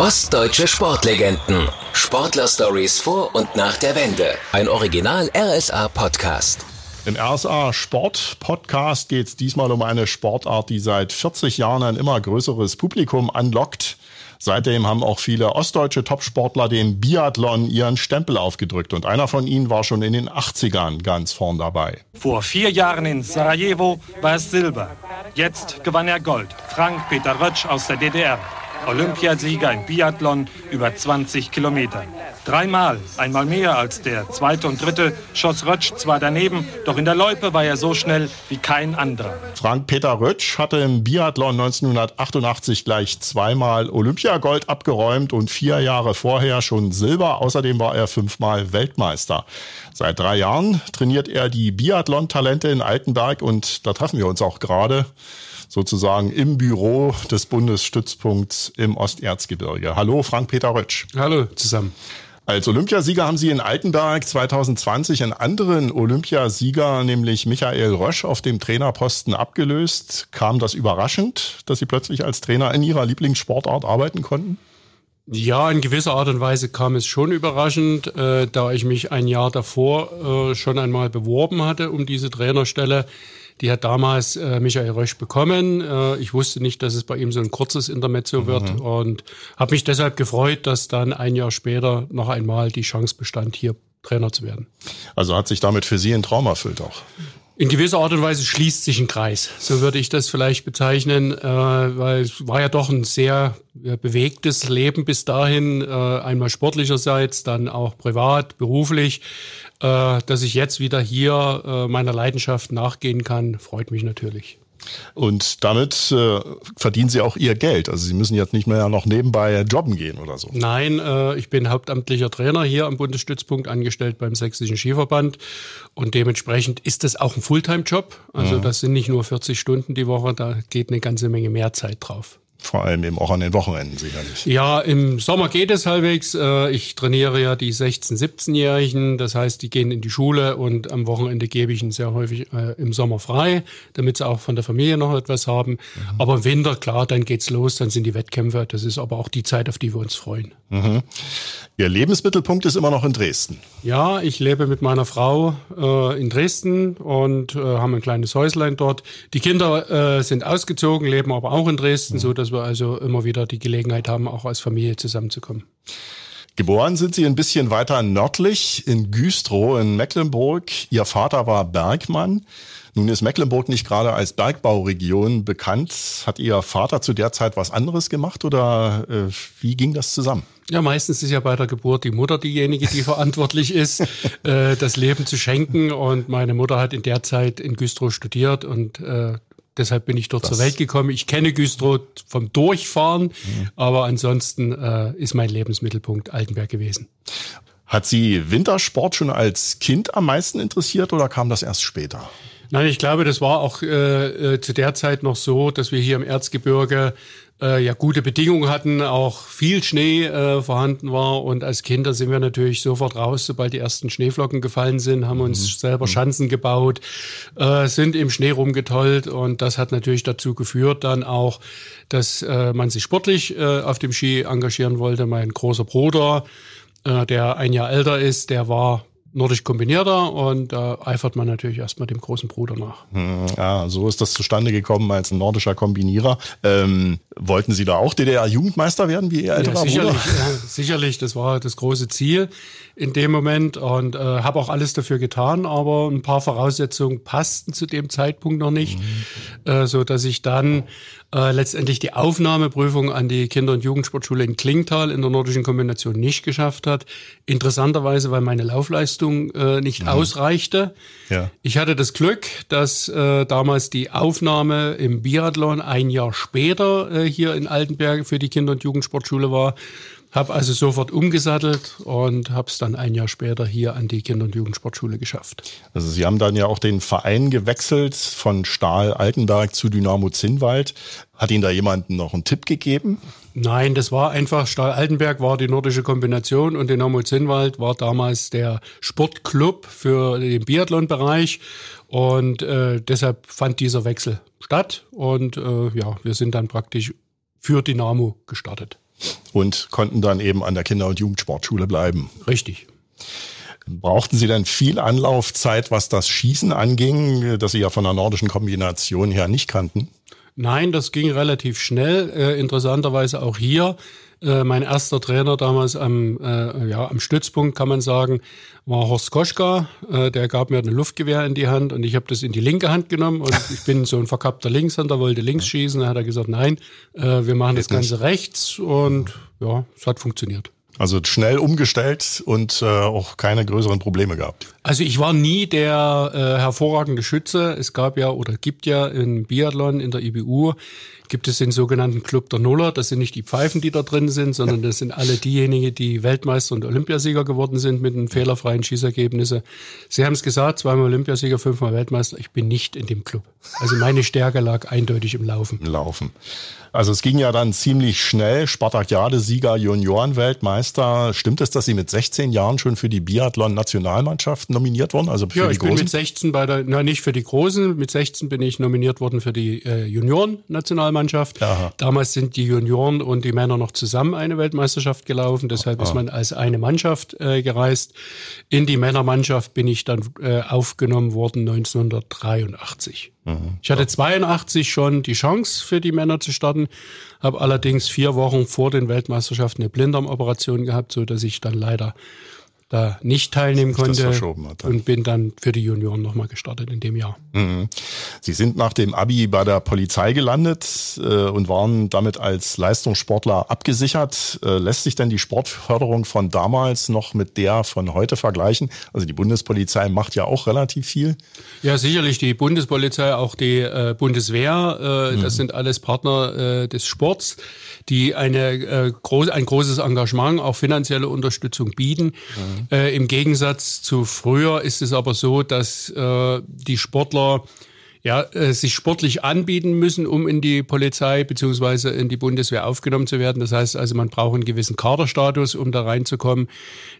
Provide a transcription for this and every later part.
Ostdeutsche Sportlegenden. Sportler-Stories vor und nach der Wende. Ein Original RSA-Podcast. Im RSA Sport Podcast geht es diesmal um eine Sportart, die seit 40 Jahren ein immer größeres Publikum anlockt. Seitdem haben auch viele ostdeutsche Topsportler dem Biathlon ihren Stempel aufgedrückt und einer von ihnen war schon in den 80ern ganz vorn dabei. Vor vier Jahren in Sarajevo war es Silber. Jetzt gewann er Gold. Frank Peter Rötsch aus der DDR. Olympiasieger im Biathlon über 20 Kilometer. Dreimal, einmal mehr als der zweite und dritte, schoss Rötsch zwar daneben, doch in der Loipe war er so schnell wie kein anderer. Frank-Peter Rötsch hatte im Biathlon 1988 gleich zweimal Olympiagold abgeräumt und vier Jahre vorher schon Silber. Außerdem war er fünfmal Weltmeister. Seit drei Jahren trainiert er die Biathlon-Talente in Altenberg und da treffen wir uns auch gerade sozusagen im Büro des Bundesstützpunkts im Osterzgebirge. Hallo, Frank-Peter Rötsch. Hallo zusammen. Als Olympiasieger haben Sie in Altenberg 2020 einen anderen Olympiasieger, nämlich Michael Rösch, auf dem Trainerposten abgelöst. Kam das überraschend, dass Sie plötzlich als Trainer in Ihrer Lieblingssportart arbeiten konnten? Ja, in gewisser Art und Weise kam es schon überraschend, äh, da ich mich ein Jahr davor äh, schon einmal beworben hatte um diese Trainerstelle. Die hat damals äh, Michael Rösch bekommen. Äh, ich wusste nicht, dass es bei ihm so ein kurzes Intermezzo mhm. wird und habe mich deshalb gefreut, dass dann ein Jahr später noch einmal die Chance bestand, hier Trainer zu werden. Also hat sich damit für Sie ein Traum erfüllt auch? In gewisser Art und Weise schließt sich ein Kreis. So würde ich das vielleicht bezeichnen, äh, weil es war ja doch ein sehr äh, bewegtes Leben bis dahin, äh, einmal sportlicherseits, dann auch privat, beruflich. Äh, dass ich jetzt wieder hier äh, meiner Leidenschaft nachgehen kann, freut mich natürlich. Und damit äh, verdienen Sie auch Ihr Geld. Also Sie müssen jetzt nicht mehr noch nebenbei jobben gehen oder so. Nein, äh, ich bin hauptamtlicher Trainer hier am Bundesstützpunkt angestellt beim Sächsischen Skiverband. Und dementsprechend ist das auch ein Fulltime-Job. Also mhm. das sind nicht nur 40 Stunden die Woche, da geht eine ganze Menge mehr Zeit drauf. Vor allem eben auch an den Wochenenden sicherlich. Ja, im Sommer geht es halbwegs. Äh, ich trainiere ja die 16-, 17-Jährigen. Das heißt, die gehen in die Schule und am Wochenende gebe ich ihnen sehr häufig äh, im Sommer frei, damit sie auch von der Familie noch etwas haben. Mhm. Aber im Winter, klar, dann geht's los, dann sind die Wettkämpfe. Das ist aber auch die Zeit, auf die wir uns freuen. Mhm. Ihr Lebensmittelpunkt ist immer noch in Dresden. Ja, ich lebe mit meiner Frau äh, in Dresden und äh, haben ein kleines Häuslein dort. Die Kinder äh, sind ausgezogen, leben aber auch in Dresden, mhm. so dass wir also immer wieder die Gelegenheit haben, auch als Familie zusammenzukommen. Geboren sind Sie ein bisschen weiter nördlich in Güstrow in Mecklenburg. Ihr Vater war Bergmann. Nun ist Mecklenburg nicht gerade als Bergbauregion bekannt. Hat Ihr Vater zu der Zeit was anderes gemacht oder äh, wie ging das zusammen? Ja, meistens ist ja bei der Geburt die Mutter diejenige, die verantwortlich ist, äh, das Leben zu schenken. Und meine Mutter hat in der Zeit in Güstrow studiert und äh, Deshalb bin ich dort das zur Welt gekommen. Ich kenne Güstrow vom Durchfahren, mhm. aber ansonsten äh, ist mein Lebensmittelpunkt Altenberg gewesen. Hat Sie Wintersport schon als Kind am meisten interessiert oder kam das erst später? Nein, ich glaube, das war auch äh, äh, zu der Zeit noch so, dass wir hier im Erzgebirge äh, ja gute Bedingungen hatten, auch viel Schnee äh, vorhanden war und als Kinder sind wir natürlich sofort raus, sobald die ersten Schneeflocken gefallen sind, haben uns mhm. selber mhm. Schanzen gebaut, äh, sind im Schnee rumgetollt und das hat natürlich dazu geführt dann auch, dass äh, man sich sportlich äh, auf dem Ski engagieren wollte. Mein großer Bruder, äh, der ein Jahr älter ist, der war nordisch kombinierter und da äh, eifert man natürlich erstmal dem großen Bruder nach. Hm, ja, so ist das zustande gekommen als ein nordischer Kombinierer. Ähm, wollten Sie da auch DDR-Jugendmeister werden, wie Ihr älterer ja, sicherlich, Bruder? Sicherlich, das war das große Ziel in dem Moment und äh, habe auch alles dafür getan, aber ein paar Voraussetzungen passten zu dem Zeitpunkt noch nicht, mhm. äh, so dass ich dann äh, letztendlich die Aufnahmeprüfung an die Kinder- und Jugendsportschule in Klingtal in der nordischen Kombination nicht geschafft hat. Interessanterweise, weil meine Laufleistung äh, nicht mhm. ausreichte. Ja. Ich hatte das Glück, dass äh, damals die Aufnahme im Biathlon ein Jahr später äh, hier in Altenberg für die Kinder- und Jugendsportschule war. Habe also sofort umgesattelt und habe es dann ein Jahr später hier an die Kinder- und Jugendsportschule geschafft. Also Sie haben dann ja auch den Verein gewechselt von Stahl Altenberg zu Dynamo Zinnwald. Hat Ihnen da jemand noch einen Tipp gegeben? Nein, das war einfach, Stahl Altenberg war die nordische Kombination und Dynamo Zinnwald war damals der Sportclub für den Biathlon-Bereich und äh, deshalb fand dieser Wechsel statt und äh, ja, wir sind dann praktisch für Dynamo gestartet. Und konnten dann eben an der Kinder- und Jugendsportschule bleiben. Richtig. Brauchten Sie denn viel Anlaufzeit, was das Schießen anging, das Sie ja von der nordischen Kombination her nicht kannten? Nein, das ging relativ schnell. Äh, interessanterweise auch hier. Äh, mein erster Trainer damals am, äh, ja, am Stützpunkt, kann man sagen, war Horst Koschka. Äh, der gab mir ein Luftgewehr in die Hand und ich habe das in die linke Hand genommen und ich bin so ein verkappter Linkshänder, wollte links schießen. Da hat er gesagt, nein, äh, wir machen das Ganze rechts und ja, es hat funktioniert. Also schnell umgestellt und äh, auch keine größeren Probleme gehabt. Also ich war nie der äh, hervorragende Schütze. Es gab ja oder gibt ja im Biathlon in der IBU gibt es den sogenannten Club der Nuller. Das sind nicht die Pfeifen, die da drin sind, sondern das sind alle diejenigen, die Weltmeister und Olympiasieger geworden sind mit den fehlerfreien Schießergebnissen. Sie haben es gesagt, zweimal Olympiasieger, fünfmal Weltmeister. Ich bin nicht in dem Club. Also meine Stärke lag eindeutig im Laufen. Im Laufen. Also es ging ja dann ziemlich schnell. Spartakiade-Sieger, Junioren-Weltmeister. Stimmt es, dass Sie mit 16 Jahren schon für die Biathlon-Nationalmannschaft nominiert wurden? Also für ja, die ich Großen? bin mit 16 bei der, na nicht für die Großen, mit 16 bin ich nominiert worden für die äh, Junioren-Nationalmannschaft. Damals sind die Junioren und die Männer noch zusammen eine Weltmeisterschaft gelaufen. Deshalb Aha. ist man als eine Mannschaft äh, gereist. In die Männermannschaft bin ich dann äh, aufgenommen worden 1983. Mhm. Ich hatte 82 schon die Chance für die Männer zu starten, habe allerdings vier Wochen vor den Weltmeisterschaften eine Blinddarmoperation gehabt, so dass ich dann leider da nicht teilnehmen konnte und bin dann für die Junioren nochmal gestartet in dem Jahr. Mhm. Sie sind nach dem Abi bei der Polizei gelandet äh, und waren damit als Leistungssportler abgesichert. Äh, lässt sich denn die Sportförderung von damals noch mit der von heute vergleichen? Also die Bundespolizei macht ja auch relativ viel. Ja, sicherlich die Bundespolizei, auch die äh, Bundeswehr, äh, mhm. das sind alles Partner äh, des Sports die eine, äh, groß, ein großes Engagement, auch finanzielle Unterstützung bieten. Mhm. Äh, Im Gegensatz zu früher ist es aber so, dass äh, die Sportler ja, äh, sich sportlich anbieten müssen, um in die Polizei beziehungsweise in die Bundeswehr aufgenommen zu werden. Das heißt also, man braucht einen gewissen Kaderstatus, um da reinzukommen.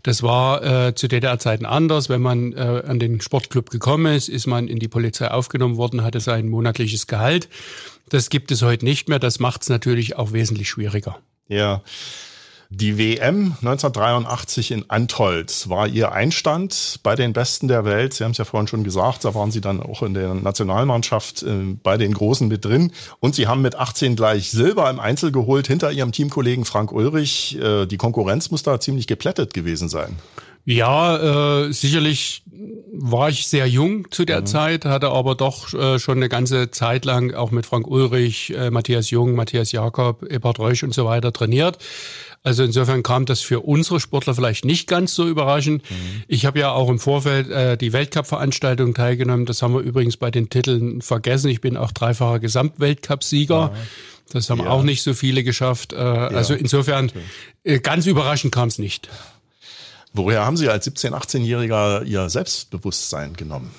Das war äh, zu DDR-Zeiten anders. Wenn man äh, an den Sportclub gekommen ist, ist man in die Polizei aufgenommen worden, hatte sein monatliches Gehalt. Das gibt es heute nicht mehr. Das macht es natürlich auch wesentlich schwieriger. Ja. Die WM 1983 in Antolz war Ihr Einstand bei den Besten der Welt. Sie haben es ja vorhin schon gesagt, da waren Sie dann auch in der Nationalmannschaft äh, bei den Großen mit drin. Und Sie haben mit 18 gleich Silber im Einzel geholt hinter Ihrem Teamkollegen Frank Ulrich. Äh, die Konkurrenz muss da ziemlich geplättet gewesen sein. Ja, äh, sicherlich war ich sehr jung zu der mhm. Zeit, hatte aber doch äh, schon eine ganze Zeit lang auch mit Frank Ulrich, äh, Matthias Jung, Matthias Jakob, Ebert Reusch und so weiter trainiert. Also insofern kam das für unsere Sportler vielleicht nicht ganz so überraschend. Mhm. Ich habe ja auch im Vorfeld äh, die Weltcup-Veranstaltung teilgenommen. Das haben wir übrigens bei den Titeln vergessen. Ich bin auch dreifacher Gesamtweltcup-Sieger. Ja. Das haben ja. auch nicht so viele geschafft. Äh, ja. Also insofern äh, ganz überraschend kam es nicht. Woher haben Sie als 17-, 18-Jähriger Ihr Selbstbewusstsein genommen?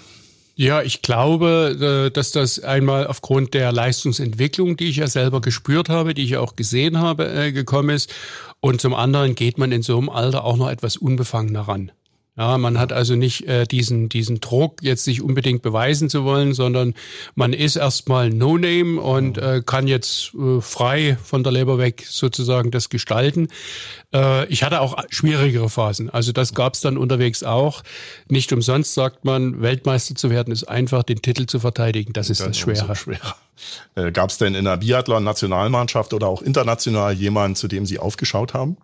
Ja, ich glaube, äh, dass das einmal aufgrund der Leistungsentwicklung, die ich ja selber gespürt habe, die ich auch gesehen habe, äh, gekommen ist. Und zum anderen geht man in so einem Alter auch noch etwas unbefangener ran. Ja, man hat also nicht äh, diesen, diesen Druck, jetzt sich unbedingt beweisen zu wollen, sondern man ist erstmal No-Name und äh, kann jetzt äh, frei von der Leber weg sozusagen das gestalten. Äh, ich hatte auch schwierigere Phasen. Also das gab es dann unterwegs auch. Nicht umsonst sagt man, Weltmeister zu werden ist einfach, den Titel zu verteidigen. Das ist das, das Schwere. schwerer. Äh, gab es denn in der Biathlon-Nationalmannschaft oder auch international jemanden, zu dem Sie aufgeschaut haben?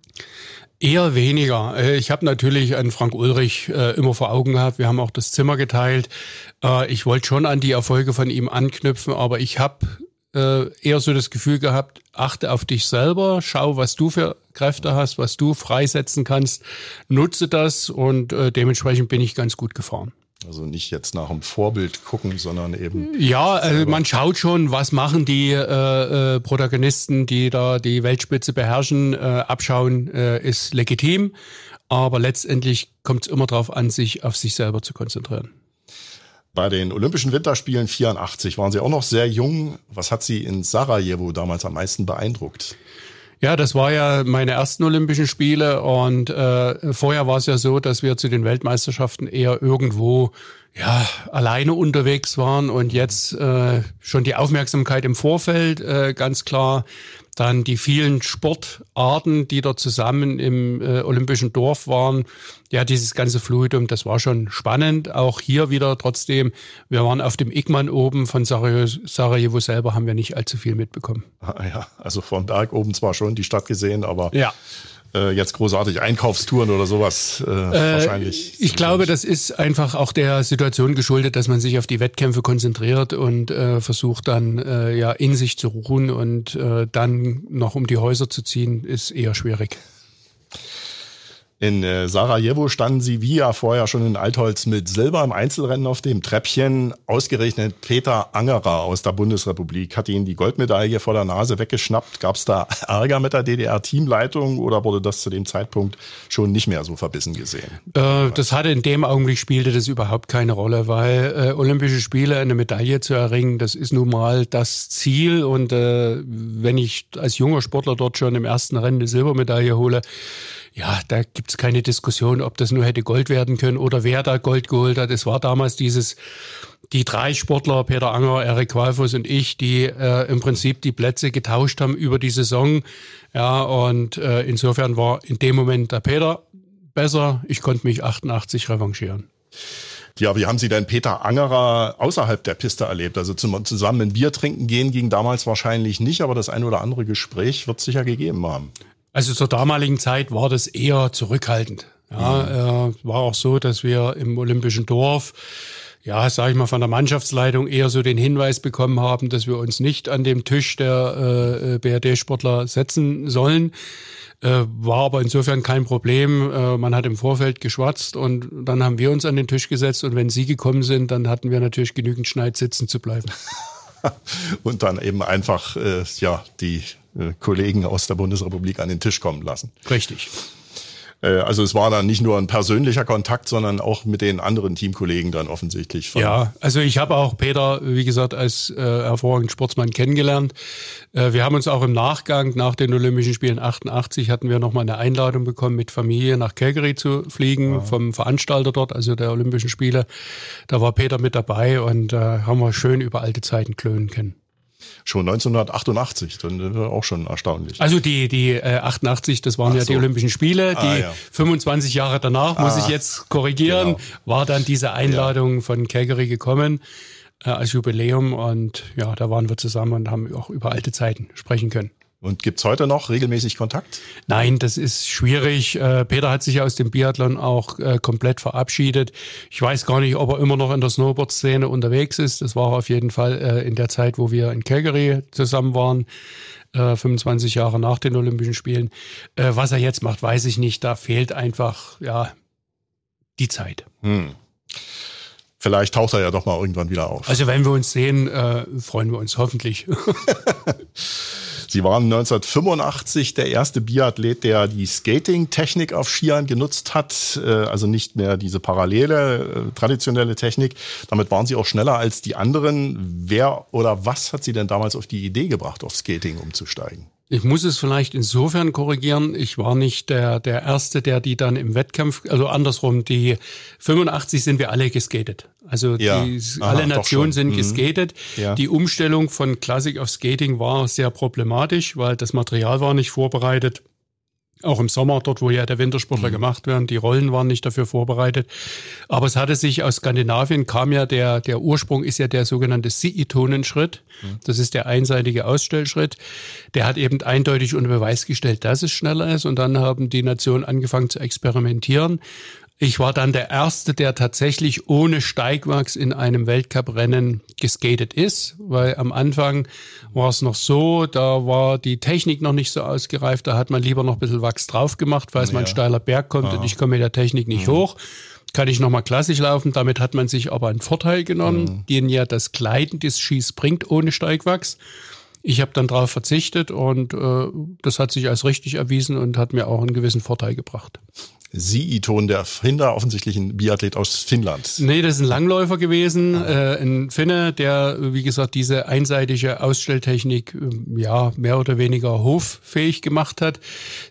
Eher weniger. Äh, ich habe natürlich einen Frank Ulrich äh, immer vor Augen gehabt. Wir haben auch das Zimmer geteilt. Äh, ich wollte schon an die Erfolge von ihm anknüpfen, aber ich habe äh, eher so das Gefühl gehabt, achte auf dich selber, schau, was du für Kräfte hast, was du freisetzen kannst, nutze das und äh, dementsprechend bin ich ganz gut gefahren. Also nicht jetzt nach dem Vorbild gucken, sondern eben. Ja, also man schaut schon, was machen die äh, äh, Protagonisten, die da die Weltspitze beherrschen. Äh, abschauen äh, ist legitim, aber letztendlich kommt es immer darauf an, sich auf sich selber zu konzentrieren. Bei den Olympischen Winterspielen 84 waren Sie auch noch sehr jung. Was hat Sie in Sarajevo damals am meisten beeindruckt? Ja, das war ja meine ersten Olympischen Spiele und äh, vorher war es ja so, dass wir zu den Weltmeisterschaften eher irgendwo ja alleine unterwegs waren und jetzt äh, schon die Aufmerksamkeit im Vorfeld äh, ganz klar dann die vielen Sportarten, die dort zusammen im äh, Olympischen Dorf waren. Ja, dieses ganze Fluidum, das war schon spannend. Auch hier wieder trotzdem, wir waren auf dem Igman oben von Sarajevo, Sarajevo selber, haben wir nicht allzu viel mitbekommen. Ah, ja, also vom Berg oben zwar schon die Stadt gesehen, aber ja äh, jetzt großartig Einkaufstouren oder sowas äh, äh, wahrscheinlich. Ich glaube, das ist einfach auch der Situation geschuldet, dass man sich auf die Wettkämpfe konzentriert und äh, versucht dann äh, ja in sich zu ruhen und äh, dann noch um die Häuser zu ziehen, ist eher schwierig. In äh, Sarajevo standen sie wie ja vorher schon in Altholz mit Silber im Einzelrennen auf dem Treppchen. Ausgerechnet Peter Angerer aus der Bundesrepublik hat ihnen die Goldmedaille vor der Nase weggeschnappt. Gab es da Ärger mit der DDR-Teamleitung oder wurde das zu dem Zeitpunkt schon nicht mehr so verbissen gesehen? Äh, das hatte in dem Augenblick spielte das überhaupt keine Rolle, weil äh, Olympische Spiele eine Medaille zu erringen, das ist nun mal das Ziel. Und äh, wenn ich als junger Sportler dort schon im ersten Rennen eine Silbermedaille hole, ja, da gibt's keine Diskussion, ob das nur hätte Gold werden können oder wer da Gold geholt hat. Es war damals dieses, die drei Sportler, Peter Anger, Erik Walfuss und ich, die äh, im Prinzip die Plätze getauscht haben über die Saison. Ja, und äh, insofern war in dem Moment der Peter besser. Ich konnte mich 88 revanchieren. Ja, wie haben Sie denn Peter Angerer außerhalb der Piste erlebt? Also zum, zusammen ein Bier trinken gehen ging damals wahrscheinlich nicht, aber das ein oder andere Gespräch wird sicher gegeben haben. Also zur damaligen Zeit war das eher zurückhaltend. Ja, mhm. äh, war auch so, dass wir im Olympischen Dorf ja, sage ich mal, von der Mannschaftsleitung eher so den Hinweis bekommen haben, dass wir uns nicht an dem Tisch der äh, BRD-Sportler setzen sollen. Äh, war aber insofern kein Problem. Äh, man hat im Vorfeld geschwatzt und dann haben wir uns an den Tisch gesetzt und wenn sie gekommen sind, dann hatten wir natürlich genügend Schneid sitzen zu bleiben. und dann eben einfach äh, ja die äh, Kollegen aus der Bundesrepublik an den Tisch kommen lassen. Richtig. Äh, also es war dann nicht nur ein persönlicher Kontakt, sondern auch mit den anderen Teamkollegen dann offensichtlich. Ja, also ich habe auch Peter, wie gesagt, als äh, hervorragenden Sportsmann kennengelernt. Äh, wir haben uns auch im Nachgang nach den Olympischen Spielen 88 hatten wir nochmal eine Einladung bekommen, mit Familie nach Calgary zu fliegen ja. vom Veranstalter dort, also der Olympischen Spiele. Da war Peter mit dabei und äh, haben wir schön über alte Zeiten klönen können schon 1988, dann wäre auch schon erstaunlich. Also die die äh, 88, das waren Ach ja so. die Olympischen Spiele, ah, die ja. 25 Jahre danach, ah, muss ich jetzt korrigieren, genau. war dann diese Einladung ja. von Calgary gekommen äh, als Jubiläum und ja, da waren wir zusammen und haben auch über alte Zeiten sprechen können. Und gibt's heute noch regelmäßig Kontakt? Nein, das ist schwierig. Äh, Peter hat sich aus dem Biathlon auch äh, komplett verabschiedet. Ich weiß gar nicht, ob er immer noch in der Snowboard-Szene unterwegs ist. Das war auf jeden Fall äh, in der Zeit, wo wir in Calgary zusammen waren. 25 Jahre nach den Olympischen Spielen. Was er jetzt macht, weiß ich nicht. Da fehlt einfach, ja, die Zeit. Hm. Vielleicht taucht er ja doch mal irgendwann wieder auf. Also wenn wir uns sehen, freuen wir uns hoffentlich. Sie waren 1985 der erste Biathlet, der die Skating-Technik auf Skiern genutzt hat, äh, also nicht mehr diese parallele, äh, traditionelle Technik. Damit waren Sie auch schneller als die anderen. Wer oder was hat Sie denn damals auf die Idee gebracht, auf Skating umzusteigen? Ich muss es vielleicht insofern korrigieren. Ich war nicht der, der Erste, der die dann im Wettkampf, also andersrum, die 85 sind wir alle geskatet. Also ja. die, Aha, alle Nationen sind mhm. geskatet. Ja. Die Umstellung von Classic auf Skating war sehr problematisch, weil das Material war nicht vorbereitet. Auch im Sommer, dort wo ja der Wintersportler mhm. gemacht werden, die Rollen waren nicht dafür vorbereitet. Aber es hatte sich aus Skandinavien kam ja der, der Ursprung ist ja der sogenannte Siitonenschritt. Mhm. Das ist der einseitige Ausstellschritt. Der hat eben eindeutig unter Beweis gestellt, dass es schneller ist. Und dann haben die Nationen angefangen zu experimentieren. Ich war dann der Erste, der tatsächlich ohne Steigwachs in einem Weltcuprennen geskatet ist, weil am Anfang war es noch so, da war die Technik noch nicht so ausgereift, da hat man lieber noch ein bisschen Wachs drauf gemacht, weil es ja. mal ein steiler Berg kommt Aha. und ich komme mit der Technik nicht mhm. hoch. Kann ich nochmal klassisch laufen, damit hat man sich aber einen Vorteil genommen, mhm. den ja das Gleiten des Skis bringt ohne Steigwachs. Ich habe dann darauf verzichtet und äh, das hat sich als richtig erwiesen und hat mir auch einen gewissen Vorteil gebracht. Siiton, der Finder, offensichtlich ein Biathlet aus Finnland. Nee, das ist ein Langläufer gewesen, ah. äh, ein Finne, der, wie gesagt, diese einseitige Ausstelltechnik äh, ja mehr oder weniger hoffähig gemacht hat.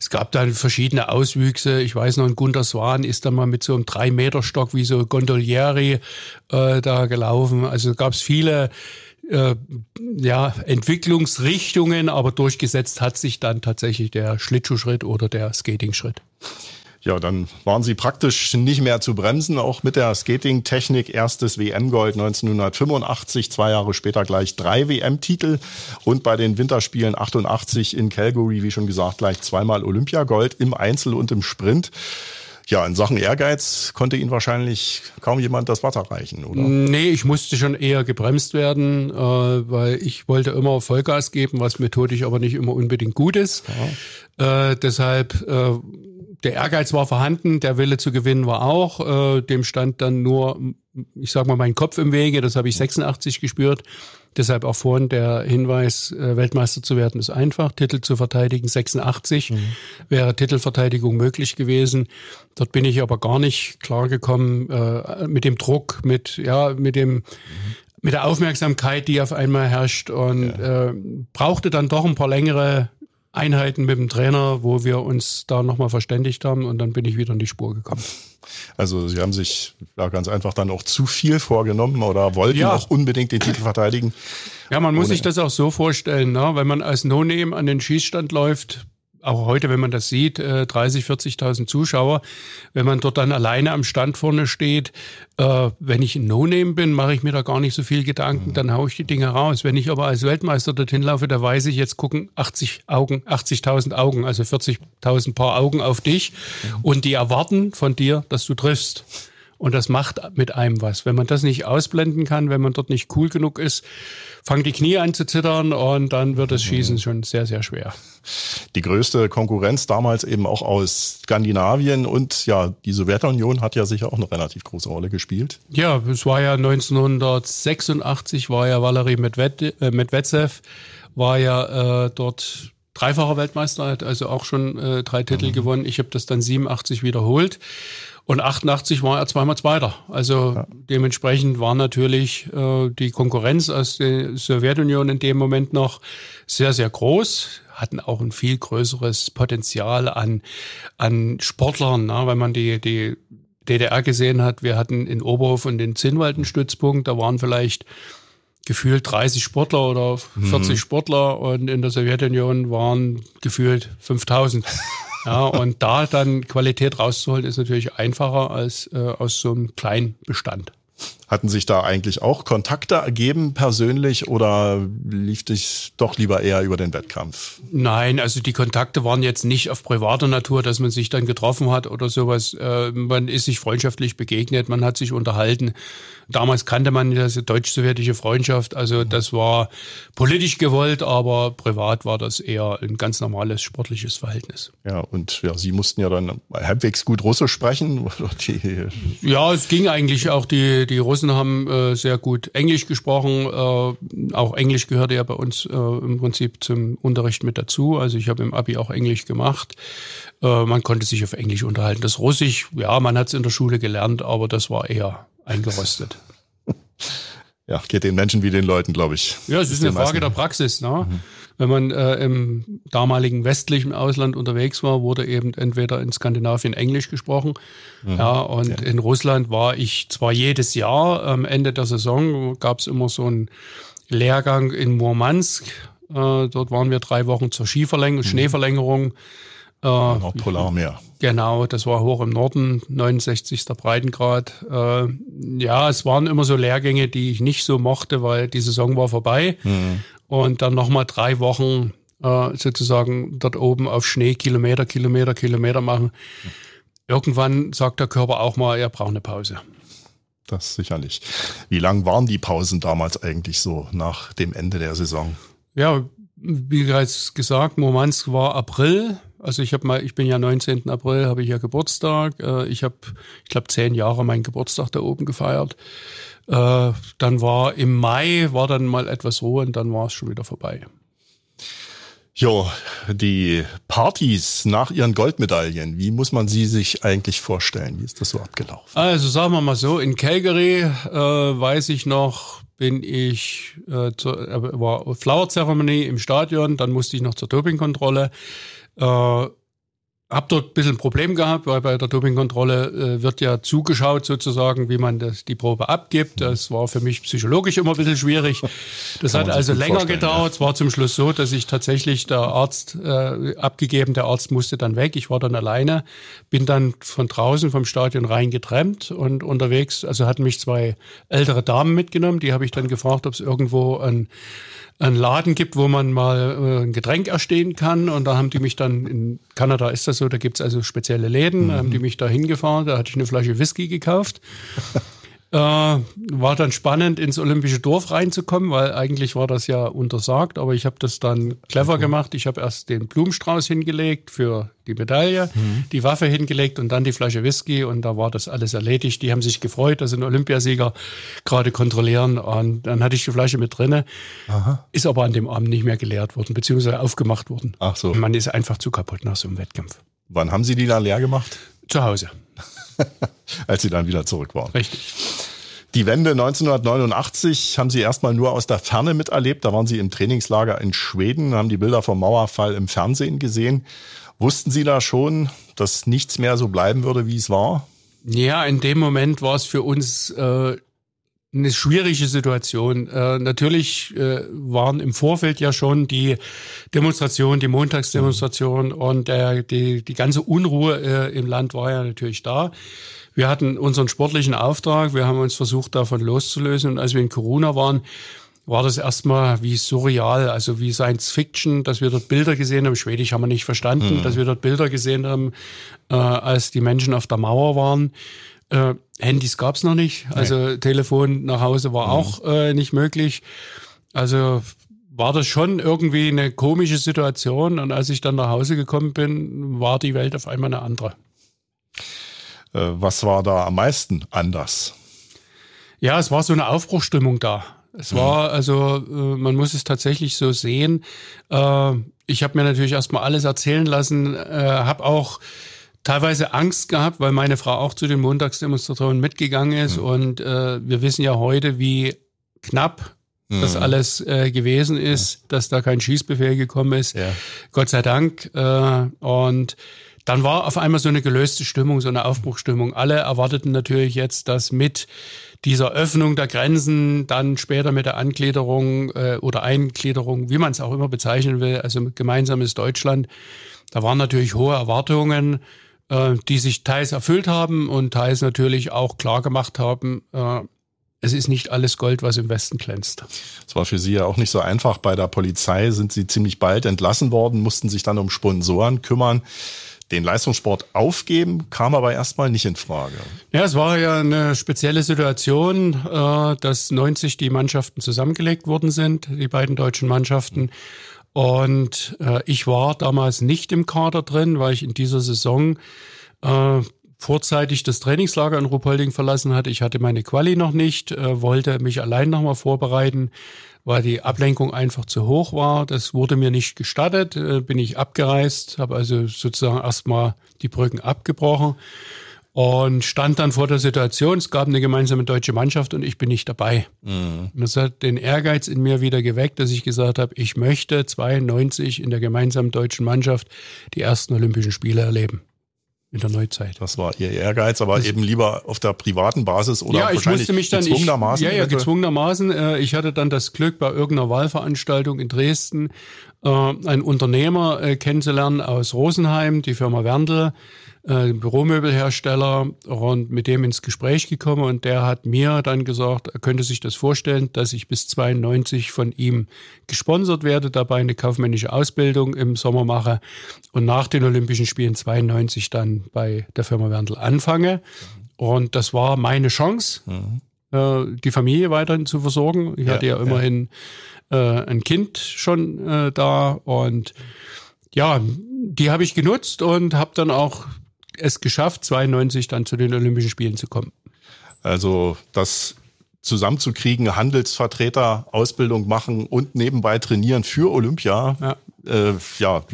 Es gab dann verschiedene Auswüchse. Ich weiß noch, ein Gunter Swan ist dann mal mit so einem drei Meter Stock wie so Gondolieri äh, da gelaufen. Also gab es viele äh, ja, Entwicklungsrichtungen, aber durchgesetzt hat sich dann tatsächlich der Schlittschuhschritt oder der Skating-Schritt. Ja, dann waren sie praktisch nicht mehr zu bremsen, auch mit der Skating-Technik. Erstes WM-Gold 1985, zwei Jahre später gleich drei WM-Titel und bei den Winterspielen 88 in Calgary, wie schon gesagt, gleich zweimal Olympiagold im Einzel und im Sprint. Ja, in Sachen Ehrgeiz konnte Ihnen wahrscheinlich kaum jemand das Wasser reichen, oder? Nee, ich musste schon eher gebremst werden, äh, weil ich wollte immer Vollgas geben, was methodisch aber nicht immer unbedingt gut ist. Ja. Äh, deshalb äh, der Ehrgeiz war vorhanden, der Wille zu gewinnen war auch. Äh, dem stand dann nur, ich sag mal, mein Kopf im Wege. Das habe ich 86 gespürt. Deshalb auch vorhin der Hinweis, äh, Weltmeister zu werden, ist einfach. Titel zu verteidigen, 86 mhm. wäre Titelverteidigung möglich gewesen. Dort bin ich aber gar nicht klargekommen äh, mit dem Druck, mit ja, mit dem mhm mit der Aufmerksamkeit, die auf einmal herrscht und ja. äh, brauchte dann doch ein paar längere Einheiten mit dem Trainer, wo wir uns da nochmal verständigt haben und dann bin ich wieder in die Spur gekommen. Also Sie haben sich ja ganz einfach dann auch zu viel vorgenommen oder wollten ja. auch unbedingt den Titel verteidigen. Ja, man muss sich das auch so vorstellen, ne? wenn man als No-Name an den Schießstand läuft, auch heute, wenn man das sieht, 30, äh, 40.000 Zuschauer. Wenn man dort dann alleine am Stand vorne steht, äh, wenn ich ein No-Name bin, mache ich mir da gar nicht so viel Gedanken, dann haue ich die Dinge raus. Wenn ich aber als Weltmeister dorthin laufe, da weiß ich, jetzt gucken 80 Augen, 80.000 Augen, also 40.000 Paar Augen auf dich und die erwarten von dir, dass du triffst. Und das macht mit einem was. Wenn man das nicht ausblenden kann, wenn man dort nicht cool genug ist, fangen die Knie an zu zittern und dann wird das Schießen schon sehr, sehr schwer. Die größte Konkurrenz damals eben auch aus Skandinavien und ja, die Sowjetunion hat ja sicher auch eine relativ große Rolle gespielt. Ja, es war ja 1986 war ja Valery äh, Medvedev, war ja äh, dort dreifacher Weltmeister, hat also auch schon äh, drei Titel mhm. gewonnen. Ich habe das dann 87 wiederholt. Und 88 war er zweimal Zweiter. Also ja. dementsprechend war natürlich äh, die Konkurrenz aus der Sowjetunion in dem Moment noch sehr, sehr groß hatten auch ein viel größeres Potenzial an, an Sportlern, ne? wenn man die, die DDR gesehen hat. Wir hatten in Oberhof und in Zinnwald einen Stützpunkt, da waren vielleicht gefühlt 30 Sportler oder 40 mhm. Sportler und in der Sowjetunion waren gefühlt 5000. Ja, und da dann Qualität rauszuholen, ist natürlich einfacher als äh, aus so einem kleinen Bestand. Hatten sich da eigentlich auch Kontakte ergeben persönlich oder lief dich doch lieber eher über den Wettkampf? Nein, also die Kontakte waren jetzt nicht auf privater Natur, dass man sich dann getroffen hat oder sowas. Äh, man ist sich freundschaftlich begegnet, man hat sich unterhalten. Damals kannte man das deutsch-sowjetische Freundschaft, also das war politisch gewollt, aber privat war das eher ein ganz normales sportliches Verhältnis. Ja, und ja, Sie mussten ja dann halbwegs gut Russisch sprechen. ja, es ging eigentlich auch, die, die Russen haben äh, sehr gut Englisch gesprochen. Äh, auch Englisch gehörte ja bei uns äh, im Prinzip zum Unterricht mit dazu. Also ich habe im Abi auch Englisch gemacht. Äh, man konnte sich auf Englisch unterhalten. Das Russisch, ja, man hat es in der Schule gelernt, aber das war eher eingerostet. Ja, geht den Menschen wie den Leuten, glaube ich. Ja, es ist eine Frage der Praxis. Ne? Mhm. Wenn man äh, im damaligen westlichen Ausland unterwegs war, wurde eben entweder in Skandinavien Englisch gesprochen. Mhm. Ja, und ja. in Russland war ich zwar jedes Jahr am Ende der Saison, gab es immer so einen Lehrgang in Murmansk. Äh, dort waren wir drei Wochen zur Skiverlängerung, mhm. Schneeverlängerung. Äh, Nordpolarmeer. Genau, das war hoch im Norden, 69. Breitengrad. Äh, ja, es waren immer so Lehrgänge, die ich nicht so mochte, weil die Saison war vorbei. Mhm. Und dann nochmal drei Wochen äh, sozusagen dort oben auf Schnee Kilometer, Kilometer, Kilometer machen. Irgendwann sagt der Körper auch mal, er braucht eine Pause. Das sicherlich. Wie lang waren die Pausen damals eigentlich so nach dem Ende der Saison? Ja, wie bereits gesagt, Murmansk war April. Also ich habe mal, ich bin ja 19. April, habe ich ja Geburtstag. Äh, ich habe, ich glaube, zehn Jahre meinen Geburtstag da oben gefeiert. Äh, dann war im Mai war dann mal etwas Ruhe und dann war es schon wieder vorbei. Jo, die Partys nach ihren Goldmedaillen, wie muss man sie sich eigentlich vorstellen? Wie ist das so abgelaufen? Also sagen wir mal so, in Calgary äh, weiß ich noch, bin ich äh, zur, äh, war Flower Ceremony im Stadion, dann musste ich noch zur Dopingkontrolle. Äh, habe dort ein bisschen ein Problem gehabt, weil bei der Dopingkontrolle äh, wird ja zugeschaut sozusagen, wie man das, die Probe abgibt. Das war für mich psychologisch immer ein bisschen schwierig. Das hat also länger gedauert. Ja. Es war zum Schluss so, dass ich tatsächlich der Arzt äh, abgegeben, der Arzt musste dann weg. Ich war dann alleine, bin dann von draußen vom Stadion rein getrennt und unterwegs, also hatten mich zwei ältere Damen mitgenommen. Die habe ich dann gefragt, ob es irgendwo ein einen Laden gibt, wo man mal äh, ein Getränk erstehen kann. Und da haben die mich dann, in Kanada ist das so, da gibt's also spezielle Läden, mhm. da haben die mich da hingefahren, da hatte ich eine Flasche Whisky gekauft. Äh, war dann spannend, ins Olympische Dorf reinzukommen, weil eigentlich war das ja untersagt, aber ich habe das dann clever gemacht. Ich habe erst den Blumenstrauß hingelegt für die Medaille, mhm. die Waffe hingelegt und dann die Flasche Whisky und da war das alles erledigt. Die haben sich gefreut, dass einen Olympiasieger gerade kontrollieren und dann hatte ich die Flasche mit drinne. Aha. Ist aber an dem Abend nicht mehr geleert worden, beziehungsweise aufgemacht worden. Ach so. Man ist einfach zu kaputt nach so einem Wettkampf. Wann haben Sie die da leer gemacht? Zu Hause. als sie dann wieder zurück waren. Richtig. Die Wende 1989 haben Sie erstmal nur aus der Ferne miterlebt. Da waren Sie im Trainingslager in Schweden, haben die Bilder vom Mauerfall im Fernsehen gesehen. Wussten Sie da schon, dass nichts mehr so bleiben würde, wie es war? Ja, in dem Moment war es für uns äh, eine schwierige Situation. Äh, natürlich äh, waren im Vorfeld ja schon die Demonstration, die Montagsdemonstration mhm. und äh, die, die ganze Unruhe äh, im Land war ja natürlich da. Wir hatten unseren sportlichen Auftrag, wir haben uns versucht, davon loszulösen. Und als wir in Corona waren, war das erstmal wie surreal, also wie Science Fiction, dass wir dort Bilder gesehen haben. Schwedisch haben wir nicht verstanden, mhm. dass wir dort Bilder gesehen haben, äh, als die Menschen auf der Mauer waren. Äh, Handys gab es noch nicht, also nee. Telefon nach Hause war mhm. auch äh, nicht möglich. Also war das schon irgendwie eine komische Situation. Und als ich dann nach Hause gekommen bin, war die Welt auf einmal eine andere. Äh, was war da am meisten anders? Ja, es war so eine Aufbruchstimmung da. Es mhm. war, also äh, man muss es tatsächlich so sehen. Äh, ich habe mir natürlich erstmal alles erzählen lassen, habe auch teilweise Angst gehabt, weil meine Frau auch zu den Montagsdemonstrationen mitgegangen ist. Mhm. Und wir wissen ja heute, wie knapp mhm. das alles äh, gewesen ist, ja. dass da kein Schießbefehl gekommen ist. Ja. Gott sei Dank. Äh, und dann war auf einmal so eine gelöste Stimmung, so eine Aufbruchstimmung. Alle erwarteten natürlich jetzt, dass mit dieser Öffnung der Grenzen, dann später mit der Angliederung äh, oder Eingliederung, wie man es auch immer bezeichnen will, also gemeinsames Deutschland, da waren natürlich hohe Erwartungen. Äh, die sich teils erfüllt haben und teils natürlich auch klar gemacht haben, äh, es ist nicht alles Gold, was im Westen glänzt. Es war für Sie ja auch nicht so einfach. Bei der Polizei sind Sie ziemlich bald entlassen worden, mussten sich dann um Sponsoren kümmern. Den Leistungssport aufgeben kam aber erstmal nicht in Frage. Ja, es war ja eine spezielle Situation, äh, dass 90 die Mannschaften zusammengelegt worden sind, die beiden deutschen Mannschaften. Und äh, ich war damals nicht im Kader drin, weil ich in dieser Saison äh, vorzeitig das Trainingslager in Ruppolding verlassen hatte. Ich hatte meine Quali noch nicht, äh, wollte mich allein nochmal vorbereiten, weil die Ablenkung einfach zu hoch war. Das wurde mir nicht gestattet, äh, bin ich abgereist, habe also sozusagen erstmal die Brücken abgebrochen und stand dann vor der Situation, es gab eine gemeinsame deutsche Mannschaft und ich bin nicht dabei. Mhm. Und das hat den Ehrgeiz in mir wieder geweckt, dass ich gesagt habe, ich möchte 92 in der gemeinsamen deutschen Mannschaft die ersten Olympischen Spiele erleben. In der Neuzeit. Das war Ihr Ehrgeiz, aber das eben lieber auf der privaten Basis oder ja, ich musste mich dann, gezwungenermaßen? Ich, ja, ja, gezwungenermaßen. Äh, ich hatte dann das Glück, bei irgendeiner Wahlveranstaltung in Dresden äh, einen Unternehmer äh, kennenzulernen aus Rosenheim, die Firma Werndl, äh, Büromöbelhersteller und mit dem ins Gespräch gekommen und der hat mir dann gesagt, er könnte sich das vorstellen, dass ich bis 92 von ihm gesponsert werde, dabei eine kaufmännische Ausbildung im Sommer mache und nach den Olympischen Spielen 92 dann bei der Firma Werndl anfange. Und das war meine Chance, mhm. Äh, die Familie weiterhin zu versorgen. Ich ja, hatte ja immerhin ja. Äh, ein Kind schon äh, da und ja, die habe ich genutzt und habe dann auch es geschafft, 92 dann zu den Olympischen Spielen zu kommen. Also das zusammenzukriegen, Handelsvertreter, Ausbildung machen und nebenbei trainieren für Olympia. Ja. Äh, ja,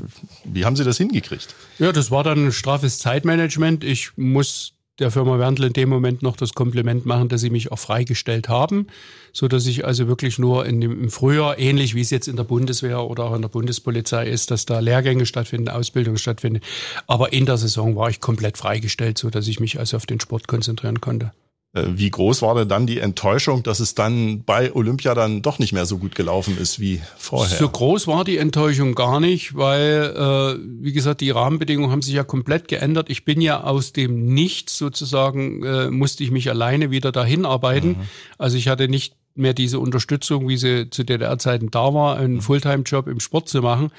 wie haben Sie das hingekriegt? Ja, das war dann ein straffes Zeitmanagement. Ich muss der Firma Wendel in dem Moment noch das Kompliment machen, dass sie mich auch freigestellt haben, so dass ich also wirklich nur in dem, im Frühjahr, ähnlich wie es jetzt in der Bundeswehr oder auch in der Bundespolizei ist, dass da Lehrgänge stattfinden, Ausbildung stattfindet. Aber in der Saison war ich komplett freigestellt, so dass ich mich also auf den Sport konzentrieren konnte. Äh, wie groß war denn dann die Enttäuschung, dass es dann bei Olympia dann doch nicht mehr so gut gelaufen ist wie vorher? So groß war die Enttäuschung gar nicht, weil, äh, wie gesagt, die Rahmenbedingungen haben sich ja komplett geändert. Ich bin ja aus dem Nichts sozusagen, äh, musste ich mich alleine wieder dahin arbeiten. Mhm. Also ich hatte nicht mehr diese Unterstützung, wie sie zu DDR-Zeiten da war, einen mhm. Fulltime-Job im Sport zu machen.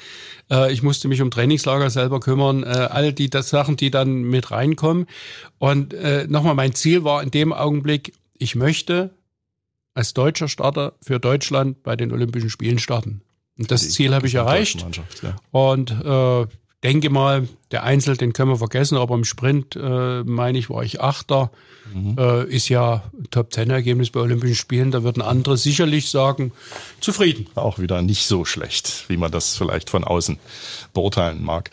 Äh, ich musste mich um Trainingslager selber kümmern, äh, all die das Sachen, die dann mit reinkommen. Und äh, nochmal, mein Ziel war in dem Augenblick, ich möchte als deutscher Starter für Deutschland bei den Olympischen Spielen starten. Und das die Ziel habe ich erreicht. Ja. Und äh, denke mal, der Einzel, den können wir vergessen, aber im Sprint, äh, meine ich, war ich Achter. Mhm. Äh, ist ja Top-10-Ergebnis bei Olympischen Spielen. Da würden andere sicherlich sagen, zufrieden. Auch wieder nicht so schlecht, wie man das vielleicht von außen beurteilen mag.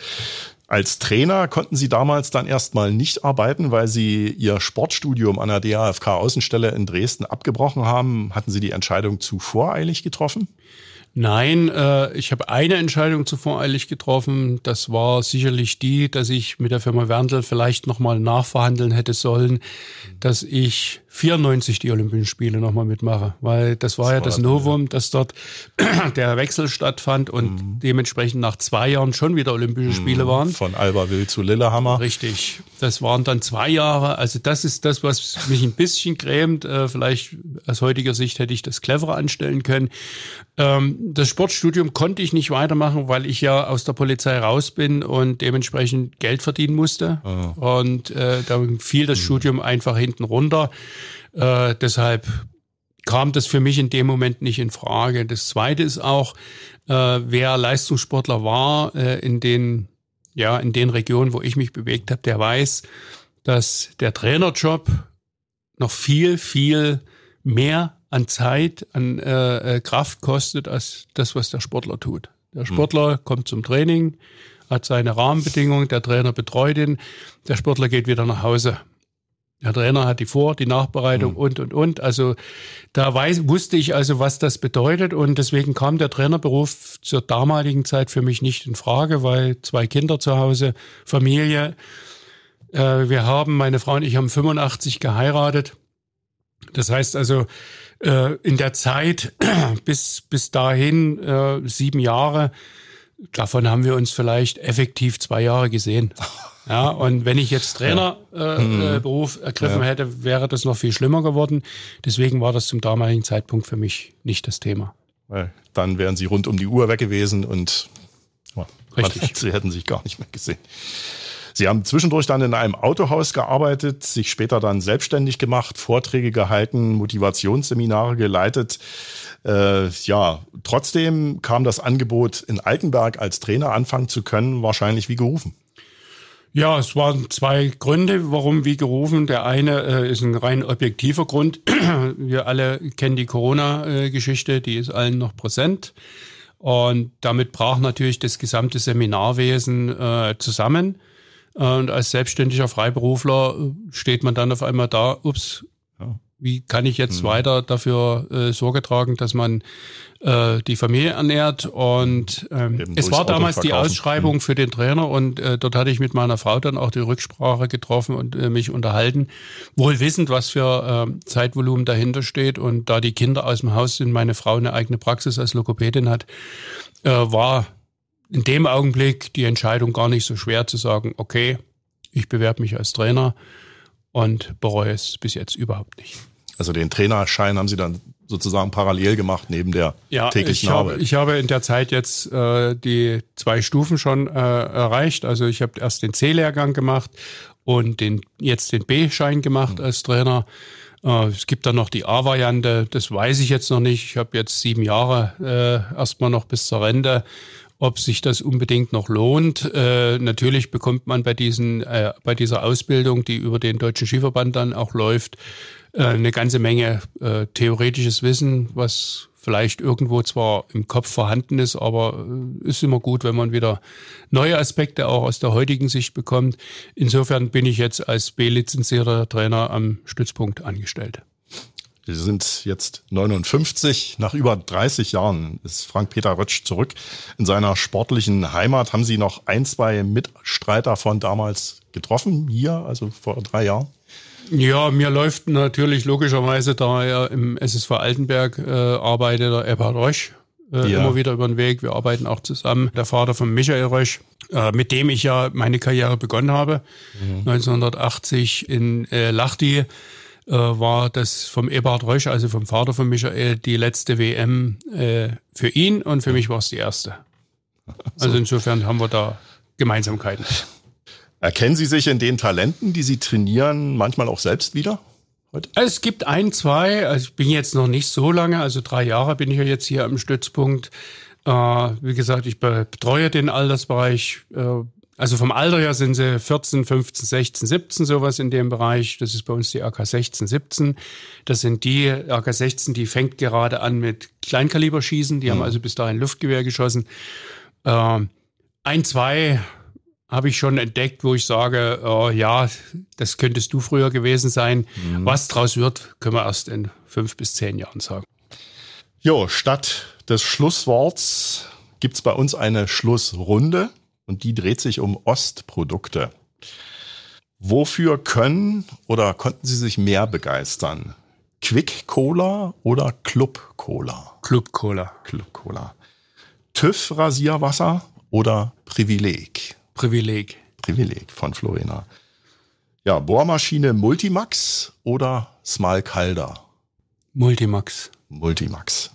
Als Trainer konnten Sie damals dann erstmal nicht arbeiten, weil Sie Ihr Sportstudium an der DAFK Außenstelle in Dresden abgebrochen haben. Hatten Sie die Entscheidung zu voreilig getroffen? Nein, äh, ich habe eine Entscheidung zu voreilig getroffen. Das war sicherlich die, dass ich mit der Firma Werndl vielleicht nochmal nachverhandeln hätte sollen, dass ich 94 die Olympischen Spiele nochmal mitmache, weil das war das ja das Novum, dass dort der Wechsel stattfand und mhm. dementsprechend nach zwei Jahren schon wieder Olympische Spiele mhm. waren. Von Albertville zu Lillehammer. Richtig. Das waren dann zwei Jahre. Also das ist das, was mich ein bisschen grämt. Äh, vielleicht aus heutiger Sicht hätte ich das cleverer anstellen können. Ähm, das Sportstudium konnte ich nicht weitermachen, weil ich ja aus der Polizei raus bin und dementsprechend Geld verdienen musste. Oh. Und äh, da fiel das mhm. Studium einfach hinten runter. Äh, deshalb kam das für mich in dem Moment nicht in Frage. Das Zweite ist auch, äh, wer Leistungssportler war äh, in den ja in den Regionen, wo ich mich bewegt habe, der weiß, dass der Trainerjob noch viel viel mehr an Zeit, an äh, äh Kraft kostet als das, was der Sportler tut. Der hm. Sportler mhm. kommt zum Training, hat seine Rahmenbedingungen, der Trainer betreut ihn, der Sportler geht wieder nach Hause. Der Trainer hat die Vor-, die Nachbereitung mhm. und, und, und. Also da weiß, wusste ich also, was das bedeutet und deswegen kam der Trainerberuf zur damaligen Zeit für mich nicht in Frage, weil zwei Kinder zu Hause, Familie. Äh, wir haben, meine Frau und ich haben 85 geheiratet. Das heißt also, äh, in der Zeit bis, bis dahin äh, sieben Jahre, davon haben wir uns vielleicht effektiv zwei Jahre gesehen. Ja, und wenn ich jetzt Trainerberuf äh, äh, ergriffen ja. hätte, wäre das noch viel schlimmer geworden. Deswegen war das zum damaligen Zeitpunkt für mich nicht das Thema. Weil dann wären sie rund um die Uhr weg gewesen und ja, Richtig. sie hätten sich gar nicht mehr gesehen. Sie haben zwischendurch dann in einem Autohaus gearbeitet, sich später dann selbstständig gemacht, Vorträge gehalten, Motivationsseminare geleitet. Äh, ja, trotzdem kam das Angebot, in Altenberg als Trainer anfangen zu können, wahrscheinlich wie gerufen. Ja, es waren zwei Gründe, warum wie gerufen. Der eine äh, ist ein rein objektiver Grund. Wir alle kennen die Corona-Geschichte, die ist allen noch präsent. Und damit brach natürlich das gesamte Seminarwesen äh, zusammen. Und als selbstständiger Freiberufler äh, steht man dann auf einmal da, ups, wie kann ich jetzt mhm. weiter dafür äh, Sorge tragen, dass man äh, die Familie ernährt? Und ähm, es war damals die Ausschreibung mhm. für den Trainer und äh, dort hatte ich mit meiner Frau dann auch die Rücksprache getroffen und äh, mich unterhalten, wohl wissend, was für äh, Zeitvolumen dahinter steht. Und da die Kinder aus dem Haus sind, meine Frau eine eigene Praxis als Lokopädin hat, äh, war in dem Augenblick die Entscheidung gar nicht so schwer zu sagen, okay, ich bewerbe mich als Trainer und bereue es bis jetzt überhaupt nicht. Also den Trainerschein haben Sie dann sozusagen parallel gemacht neben der ja, täglichen ich Arbeit. Habe, ich habe in der Zeit jetzt äh, die zwei Stufen schon äh, erreicht. Also ich habe erst den C-Lehrgang gemacht und den jetzt den B-Schein gemacht mhm. als Trainer. Äh, es gibt dann noch die A-Variante, das weiß ich jetzt noch nicht. Ich habe jetzt sieben Jahre äh, erstmal noch bis zur Rente ob sich das unbedingt noch lohnt. Äh, natürlich bekommt man bei diesen, äh, bei dieser Ausbildung, die über den Deutschen Skiverband dann auch läuft, äh, eine ganze Menge äh, theoretisches Wissen, was vielleicht irgendwo zwar im Kopf vorhanden ist, aber äh, ist immer gut, wenn man wieder neue Aspekte auch aus der heutigen Sicht bekommt. Insofern bin ich jetzt als B-lizenzierter Trainer am Stützpunkt angestellt. Wir sind jetzt 59. Nach über 30 Jahren ist Frank-Peter Rötsch zurück in seiner sportlichen Heimat. Haben Sie noch ein, zwei Mitstreiter von damals getroffen hier, also vor drei Jahren? Ja, mir läuft natürlich logischerweise, da er im SSV Altenberg äh, arbeitet, der Eberhard Rösch äh, ja. immer wieder über den Weg. Wir arbeiten auch zusammen. Der Vater von Michael Rösch, äh, mit dem ich ja meine Karriere begonnen habe, mhm. 1980 in äh, Lachti äh, war das vom Eberhard Rösch, also vom Vater von Michael, die letzte WM äh, für ihn und für mich war es die erste. Also insofern haben wir da Gemeinsamkeiten. Erkennen Sie sich in den Talenten, die Sie trainieren, manchmal auch selbst wieder? Heute? Es gibt ein, zwei, also ich bin jetzt noch nicht so lange, also drei Jahre bin ich ja jetzt hier am Stützpunkt. Äh, wie gesagt, ich betreue den Altersbereich. Äh, also vom Alter her sind sie 14, 15, 16, 17, sowas in dem Bereich. Das ist bei uns die AK 16, 17. Das sind die AK 16, die fängt gerade an mit Kleinkaliberschießen. Die mhm. haben also bis dahin Luftgewehr geschossen. Äh, ein, zwei habe ich schon entdeckt, wo ich sage, oh, ja, das könntest du früher gewesen sein. Mhm. Was draus wird, können wir erst in fünf bis zehn Jahren sagen. Jo, statt des Schlussworts gibt's bei uns eine Schlussrunde und die dreht sich um Ostprodukte. Wofür können oder konnten Sie sich mehr begeistern? Quick Cola oder Club Cola? Club Cola. Club Cola. TÜV Rasierwasser oder Privileg? Privileg. Privileg von Florina. Ja, Bohrmaschine Multimax oder Smalkalder? Multimax. Multimax.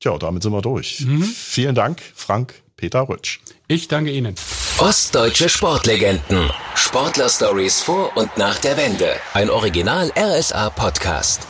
Tja, damit sind wir durch. Mhm. Vielen Dank, Frank Peter Rütsch. Ich danke Ihnen. Ostdeutsche Sportlegenden. Sportler-Stories vor und nach der Wende. Ein Original RSA-Podcast.